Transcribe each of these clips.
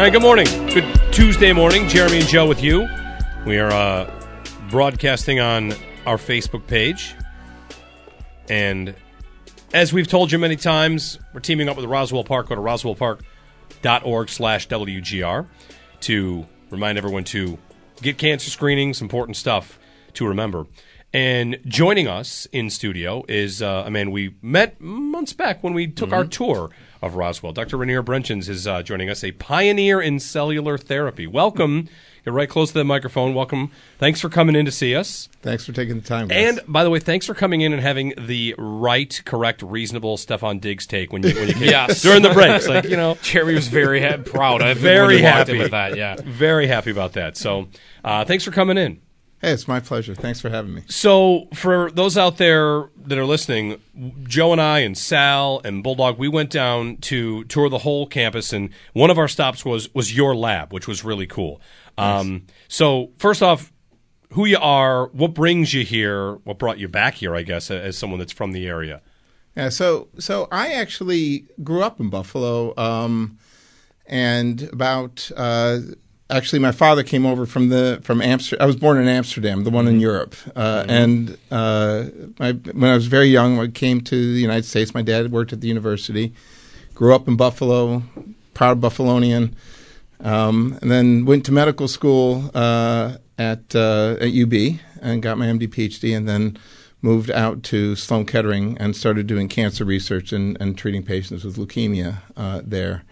All right, good morning. Good Tuesday morning. Jeremy and Joe with you. We are uh, broadcasting on our Facebook page. And as we've told you many times, we're teaming up with Roswell Park. Go to roswellpark.org slash WGR to remind everyone to get cancer screenings, important stuff to remember. And joining us in studio is uh, a man we met months back when we took our tour of Roswell. Dr. Renier Brentjens is uh, joining us, a pioneer in cellular therapy. Welcome. Get right close to the microphone. Welcome. Thanks for coming in to see us. Thanks for taking the time. Guys. And by the way, thanks for coming in and having the right, correct, reasonable Stefon Diggs take when you when you came Yes. during the breaks. Like you know, Jeremy was very ha- proud. I think Very when he walked happy. in with that. Yeah. very happy about that. So, uh, thanks for coming in. Hey, it's my pleasure. Thanks for having me. So, for those out there that are listening, Joe and I and Sal and Bulldog, we went down to tour the whole campus, and one of our stops was was your lab, which was really cool. Um, so, first off, who you are, what brings you here, what brought you back here, I guess, as someone that's from the area. Yeah, so so I actually grew up in Buffalo, um, and about uh, actually my father came over from the from Amsterdam. I was born in Amsterdam, the one in Europe, uh, and uh, my, when I was very young, I came to the United States. My dad worked at the university. Grew up in Buffalo, proud Buffalonian. Um, and then went to medical school uh, at uh, at UB and got my MD PhD, and then moved out to Sloan Kettering and started doing cancer research and, and treating patients with leukemia uh, there.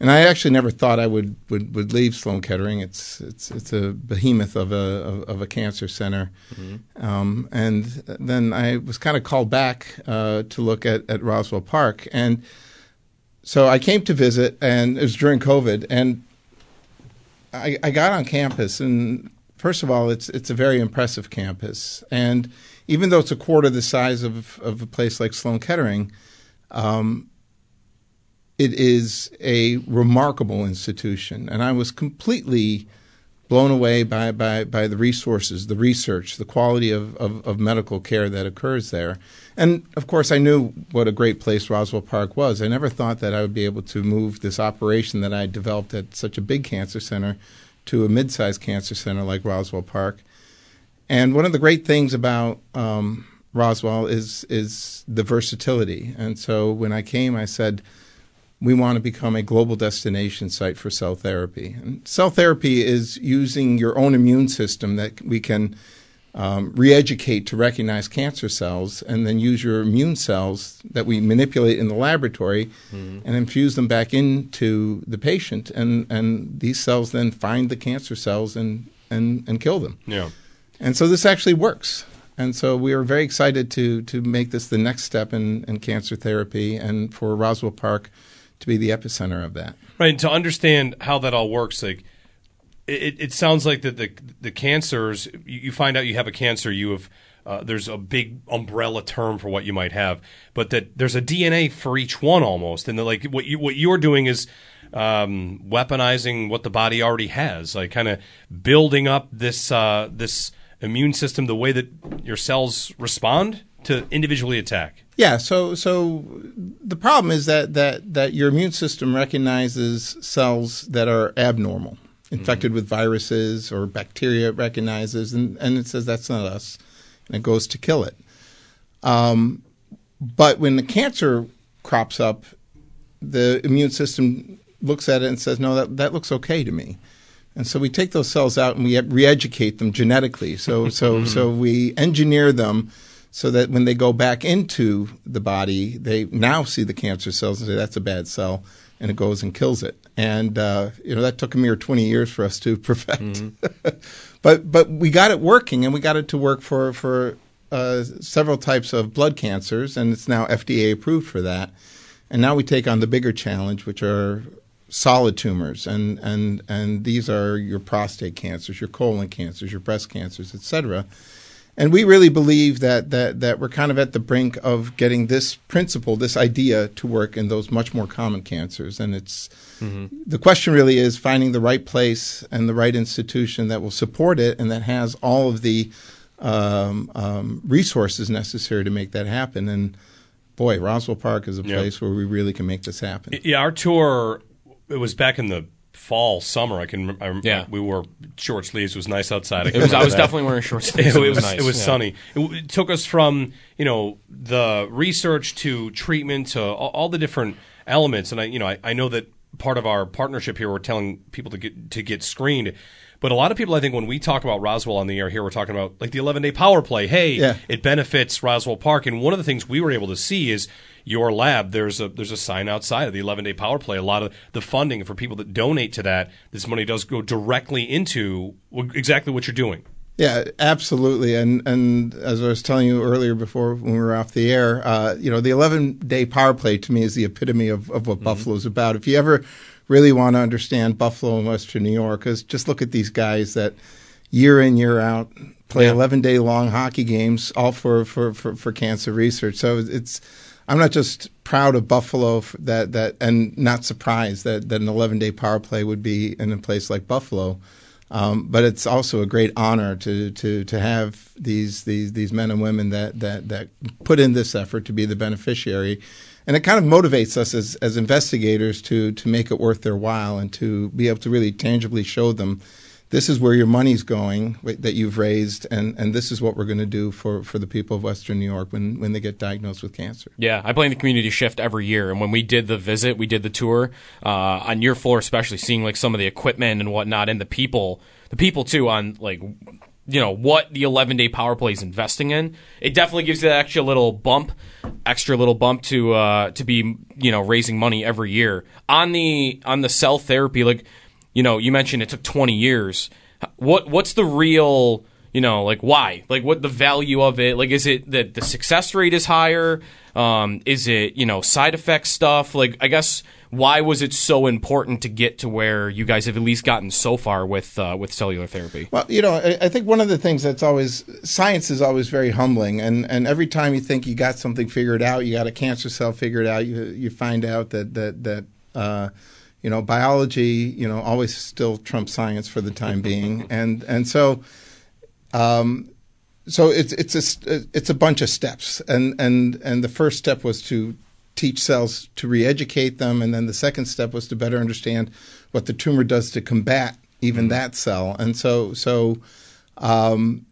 And I actually never thought I would, would, would leave Sloan Kettering. It's it's it's a behemoth of a of, of a cancer center. Um, and then I was kind of called back uh, to look at, at Roswell Park, and so I came to visit, and it was during COVID, and I, I got on campus, and first of all, it's it's a very impressive campus, and even though it's a quarter the size of of a place like Sloan Kettering, um, it is a remarkable institution, and I was completely blown away by, by, by the resources, the research, the quality of, of, of medical care that occurs there. And of course, I knew what a great place Roswell Park was. I never thought that I would be able to move this operation that I developed at such a big cancer center to a mid sized cancer center like Roswell Park. And one of the great things about um, Roswell is, is the versatility. And so when I came, I said, we want to become a global destination site for cell therapy. And cell therapy is using your own immune system that we can um, re-educate to recognize cancer cells, and then use your immune cells that we manipulate in the laboratory and infuse them back into the patient, and, and these cells then find the cancer cells and, and, and kill them. Yeah. And so this actually works. And so we are very excited to to make this the next step in, in cancer therapy and for Roswell Park to be the epicenter of that. Right. And to understand how that all works, like it, it sounds like that the the cancers you, find out you have a cancer, you have uh, there's a big umbrella term for what you might have, but that there's a DNA for each one almost, and that like what you what you're doing is um, weaponizing what the body already has, like kind of building up this uh, this immune system the way that your cells respond to individually attack. Yeah, so so the problem is that that that your immune system recognizes cells that are abnormal, infected with viruses or bacteria. It recognizes and and it says that's not us, and it goes to kill it. Um, but when the cancer crops up, the immune system looks at it and says, "No, that that looks okay to me." And so we take those cells out and we re-educate them genetically. So so so we engineer them so that when they go back into the body, they now see the cancer cells and say that's a bad cell. and it goes and kills it. And uh, you know that took a mere 20 years for us to perfect. but but we got it working, and we got it to work for for uh, several types of blood cancers, and it's now FDA approved for that. And now we take on the bigger challenge, which are solid tumors, and and and these are your prostate cancers, your colon cancers, your breast cancers, et cetera. And we really believe that, that, that we're kind of at the brink of getting this principle, this idea to work in those much more common cancers. And it's mm-hmm. the question really is finding the right place and the right institution that will support it and that has all of the um, um, resources necessary to make that happen. And boy, Roswell Park is a place yep. where we really can make this happen. Yeah, our tour it was back in the fall, summer. I can. I, yeah, we wore short sleeves. It was nice outside. I, was, I was definitely wearing short sleeves. it, it, was, nice. It was yeah. sunny. It, it, took us from you know the research to treatment to all, all the different elements. And I, you know, I, I know that part of our partnership here, we're telling people to get to get screened. But a lot of people, I think, when we talk about Roswell on the air here, we're talking about like the 11 day power play. Hey, yeah. it benefits Roswell Park. And one of the things we were able to see is your lab, there's a there's a sign outside of the 11 day power play. A lot of the funding for people that donate to that, this money does go directly into exactly what you're doing. Yeah, absolutely. And and as I was telling you earlier before when we were off the air, uh, you know, the 11 day power play to me is the epitome of, of what mm-hmm. Buffalo is about. If you ever really want to understand Buffalo and Western New York, is just look at these guys that year in year out play 11 day long hockey games, all for, for, for, for cancer research. So it's I'm not just proud of Buffalo that that and not surprised that, that an 11 day power play would be in a place like Buffalo. Um, but it's also a great honor to, to, to have these, these, these men and women that, that, that put in this effort to be the beneficiary. And it kind of motivates us as, as investigators to, to make it worth their while and to be able to really tangibly show them this is where your money's going that you've raised, and, and this is what we're going to do for, for the people of Western New York when, when they get diagnosed with cancer. Yeah, I blame the community shift every year. And when we did the visit, we did the tour uh, on your floor, especially seeing like some of the equipment and whatnot, and the people, the people too on like you know what the 11 day power play is investing in it definitely gives you that extra little bump extra little bump to uh to be you know raising money every year on the on the cell therapy like you know, you mentioned it took 20 years. What what's the real, you know, like why? Like what the value of it? Like is it that the success rate is higher? Um, is it, you know, side effect stuff? Like I guess why was it so important to get to where you guys have at least gotten so far with uh, with cellular therapy? Well, you know, I, I, think one of the things that's always science is always very humbling, and and every time you think you got something figured out, you got a cancer cell figured out, you you find out that that that. Uh, you know, biology, you know, always still trumps science for the time being, and and so, um, so it's it's a it's a bunch of steps, and and and the first step was to teach cells to re-educate them, and then the second step was to better understand what the tumor does to combat even mm-hmm. that cell, and so so. Um,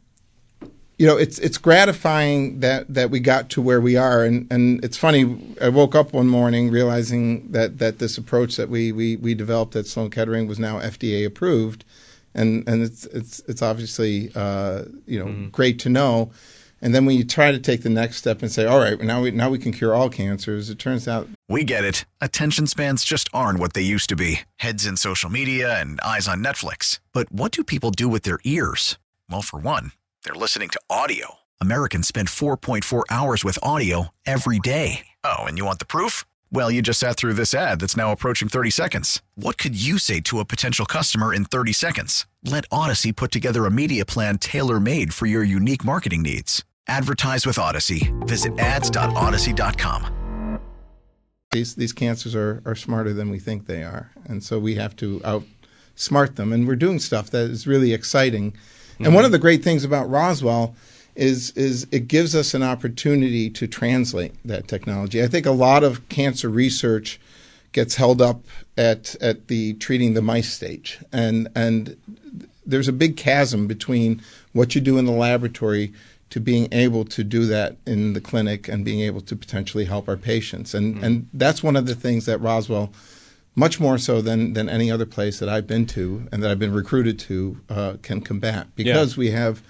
you know, it's it's gratifying that, that we got to where we are, and, and it's funny. I woke up one morning realizing that, that this approach that we, we, we developed at Sloan Kettering was now FDA approved, and and it's it's it's obviously uh, you know mm. great to know. And then when you try to take the next step and say, all right, now we now we can cure all cancers, it turns out we get it. Attention spans just aren't what they used to be. Heads in social media and eyes on Netflix. But what do people do with their ears? Well, for one. They're listening to audio. Americans spend 4.4 hours with audio every day. Oh, and you want the proof? Well, you just sat through this ad that's now approaching 30 seconds. What could you say to a potential customer in 30 seconds? Let Audacy put together a media plan tailor made for your unique marketing needs. Advertise with Audacy. Visit ads.audacy.com. These, these cancers are, are smarter than we think they are. And so we have to outsmart them. And we're doing stuff that is really exciting and one mm-hmm. of the great things about Roswell is is it gives us an opportunity to translate that technology. I think a lot of cancer research gets held up at at the treating the mice stage, and and there's a big chasm between what you do in the laboratory to being able to do that in the clinic and being able to potentially help our patients. And mm-hmm. and that's one of the things that Roswell much more so than, than any other place that I've been to and that I've been recruited to uh, can combat because yeah. we have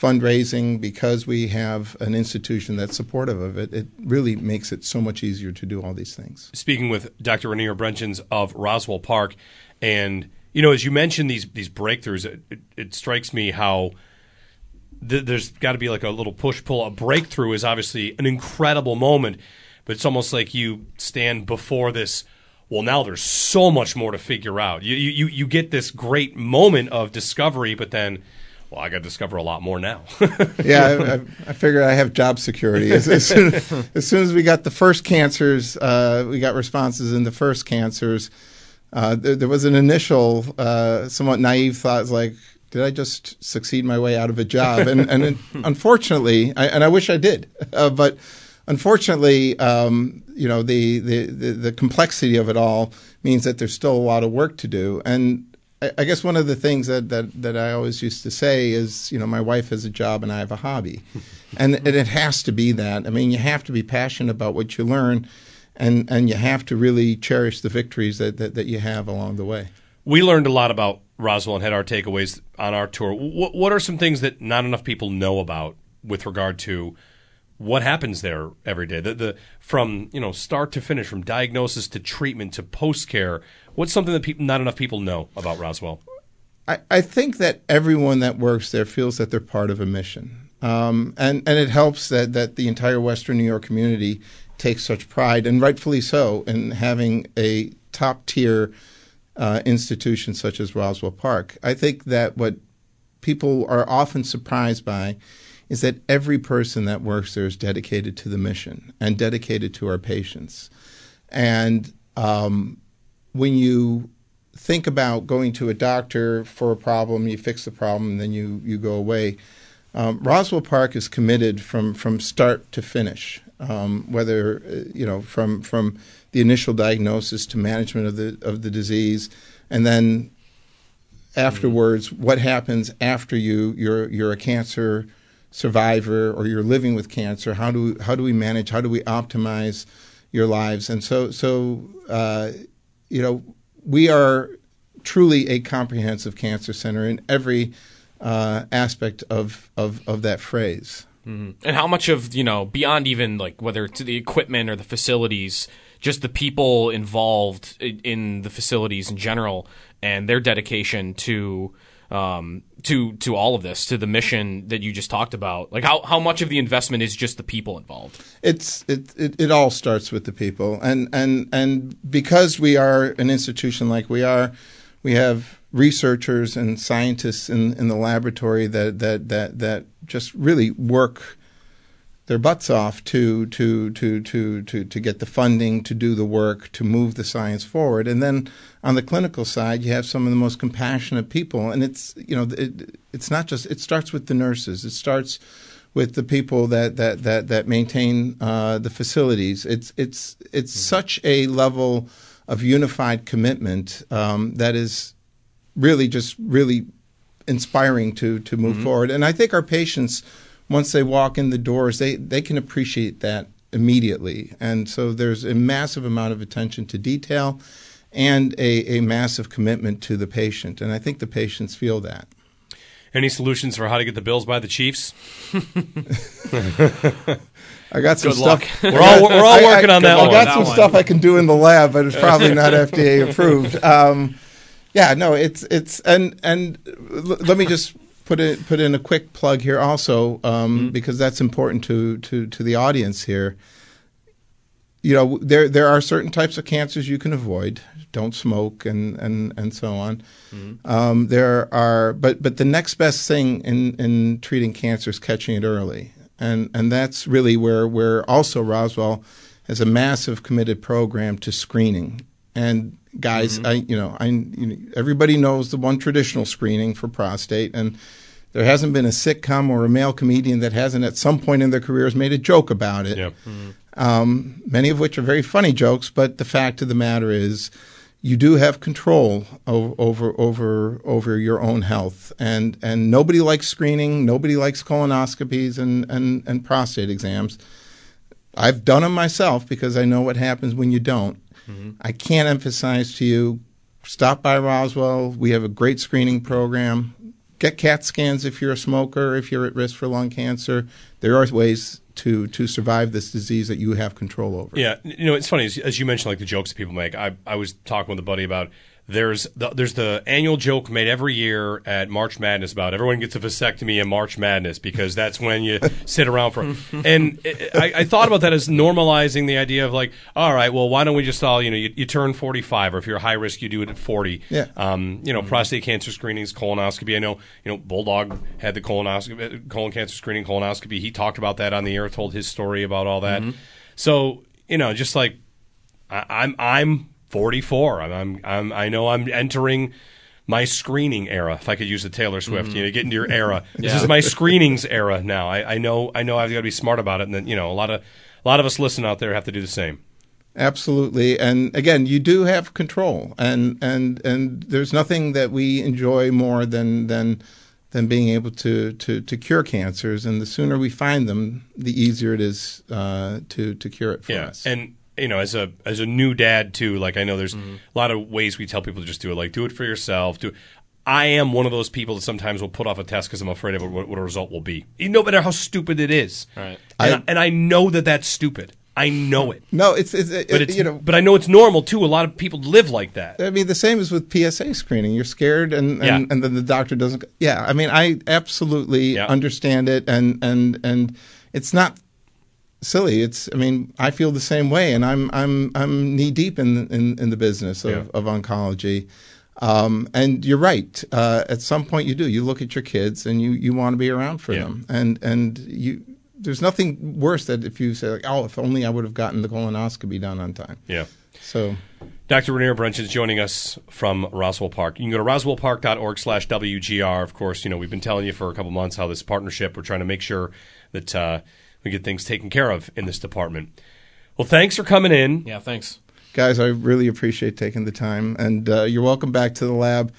fundraising, because we have an institution that's supportive of it, it really makes it so much easier to do all these things. Speaking with Dr. Renier Brentjens of Roswell Park, and you know, as you mentioned these these breakthroughs, it, it, it strikes me how th- there's got to be like a little push pull. A breakthrough is obviously an incredible moment, but it's almost like you stand before this. Well, now there's so much more to figure out. You you you get this great moment of discovery, but then well, I got to discover a lot more now. yeah, I, I, I figured I have job security. As, as, soon, as, soon, as we got the first cancers, uh, we got responses in the first cancers. Uh, there, there, was an initial, uh, somewhat naive thought, like, did I just succeed my way out of a job? And, and it, unfortunately, I, and I wish I did, uh, but unfortunately, um, you know, the, the, the, the complexity of it all means that there's still a lot of work to do. And I guess one of the things that, that, that I always used to say is, you know, my wife has a job and I have a hobby. and, and it has to be that. I mean, you have to be passionate about what you learn and, and you have to really cherish the victories that, that, that you have along the way. We learned a lot about Roswell and had our takeaways on our tour. What, what are some things that not enough people know about with regard to what happens there every day? The, the from you know start to finish, from diagnosis to treatment to post care. What's something that people, not enough people know about Roswell? I, I think that everyone that works there feels that they're part of a mission. Um, and, and it helps that, that the entire Western New York community takes such pride, and rightfully so, in having a top tier uh, institution such as Roswell Park. I think that what people are often surprised by is that every person that works there is dedicated to the mission and dedicated to our patients. And um, when you think about going to a doctor for a problem, you fix the problem, and then you, you go away. Um, Roswell Park is committed from, from start to finish, um, whether uh, you know from from the initial diagnosis to management of the of the disease, and then afterwards, what happens after you you're you're a cancer survivor or you're living with cancer. How do how do we manage? How do we optimize your lives? And so so uh, you know, we are truly a comprehensive cancer center in every uh, aspect of, of, of that phrase. Mm-hmm. And how much of, you know, beyond even like whether it's the equipment or the facilities, just the people involved in the facilities in general and their dedication to um, to to all of this, to the mission that you just talked about? Like how, how much of the investment is just the people involved? It's it, it, it all starts with the people, and and and because we are an institution like we are, we have researchers and scientists in, in the laboratory that, that that that just really work their butts off to to to to to to get the funding to do the work to move the science forward. And then on the clinical side you have some of the most compassionate people. And it's you know it, it's not just it starts with the nurses. It starts with the people that that that that maintain uh, the facilities. It's it's it's mm-hmm. such a level of unified commitment um, that is really just really inspiring to to move mm-hmm. forward. And I think our patients once they walk in the doors, they, they can appreciate that immediately. And so there's a massive amount of attention to detail and a, a massive commitment to the patient. And I think the patients feel that. Any solutions for how to get the Bills by the Chiefs? I got some Good stuff. Luck. We're all we're all working I, I, on that I got some stuff I can do in the lab, but it's probably not FDA approved. Um, yeah, no, it's it's and and l- let me just put in put in a quick plug here also um, mm-hmm. because that's important to, to to the audience here. You know, there there are certain types of cancers you can avoid. Don't smoke and and and so on. Mm-hmm. Um, there are, but but the next best thing in in treating cancer is catching it early, and and that's really where where also Roswell has a massive committed program to screening. And guys, mm-hmm. I you know I you know, everybody knows the one traditional screening for prostate and there hasn't been a sitcom or a male comedian that hasn't at some point in their careers made a joke about it. Yep. Mm-hmm. Um, many of which are very funny jokes, but the fact of the matter is, you do have control over, over over over your own health, and and nobody likes screening. Nobody likes colonoscopies and and, and prostate exams. I've done them myself because I know what happens when you don't. Mm-hmm. I can't emphasize to you. Stop by Roswell. We have a great screening program get CAT scans if you're a smoker, if you're at risk for lung cancer. There are ways to to survive this disease that you have control over. Yeah, you know, it's funny as, you mentioned, like the jokes that people make. I I was talking with a buddy about there's the, there's the annual joke made every year at March Madness about everyone gets a vasectomy in March Madness because that's when you sit around for. And it, I, I thought about that as normalizing the idea of like, all right, well, why don't we just all you know you, you turn 45 or if you're high risk, you do it at 40. Yeah. Um, you know, mm-hmm. prostate cancer screenings, colonoscopy. I know you know Bulldog had the colonoscopy, uh, colon cancer screening, colonoscopy. He talked about that on the air, told his story about all that. Mm-hmm. So you know, just like I, I'm I'm 44. I'm, I'm I'm I know I'm entering my screening era. If I could use the Taylor Swift, you know, get into your era. This is my screenings era now. I, I know I know I've got to be smart about it, and then you know a lot of a lot of us listen out there have to do the same. Absolutely, and again, you do have control, and and and there's nothing that we enjoy more than than than being able to to to cure cancers, and the sooner we find them, the easier it is uh, to to cure it for Yeah, us. and you know, as a as a new dad too, like I know there's mm-hmm. a lot of ways we tell people to just do it. Like do it for yourself. Do. I am one of those people that sometimes will put off a test because I'm afraid of what, what a result will be, no matter how stupid it is. Right. And I, I- and I know that that's stupid. I know it. no, it's it's, it, But it's you know. but I know it's normal too. A lot of people live like that. I mean, the same as with PSA screening. You're scared, and, and, Yeah. and then the doctor doesn't. Yeah, I mean, I absolutely Yeah. understand it, and and and it's not silly. It's. I mean, I feel the same way, and I'm I'm I'm knee deep in in, in the business of, Yeah. of oncology. Um, and you're right. Uh, at some point, you do. You look at your kids, and you, you want to be around for Yeah. them. And and you, there's nothing worse than if you say like, oh, if only I would have gotten the colonoscopy done on time. Yeah. So Dr. Renier Brentjens joining us from Roswell Park. You can go to roswellpark.org slash WGR. Of course, you know, we've been telling you for a couple months how this partnership, we're trying to make sure that uh, we get things taken care of in this department. Well, thanks for coming in. Yeah, thanks. guys, I really appreciate taking the time, and uh, you're welcome back to the lab.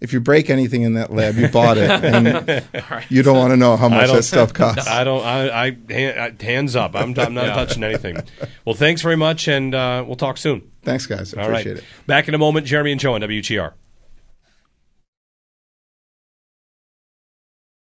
If you break anything in that lab, you bought it, and you don't want to know how much that stuff costs. I don't, I, I, hands up. I'm, I'm not touching anything. Well, thanks very much, and uh, we'll talk soon. Thanks, guys. I All right. appreciate it. Back in a moment, Jeremy and Joe on WGR.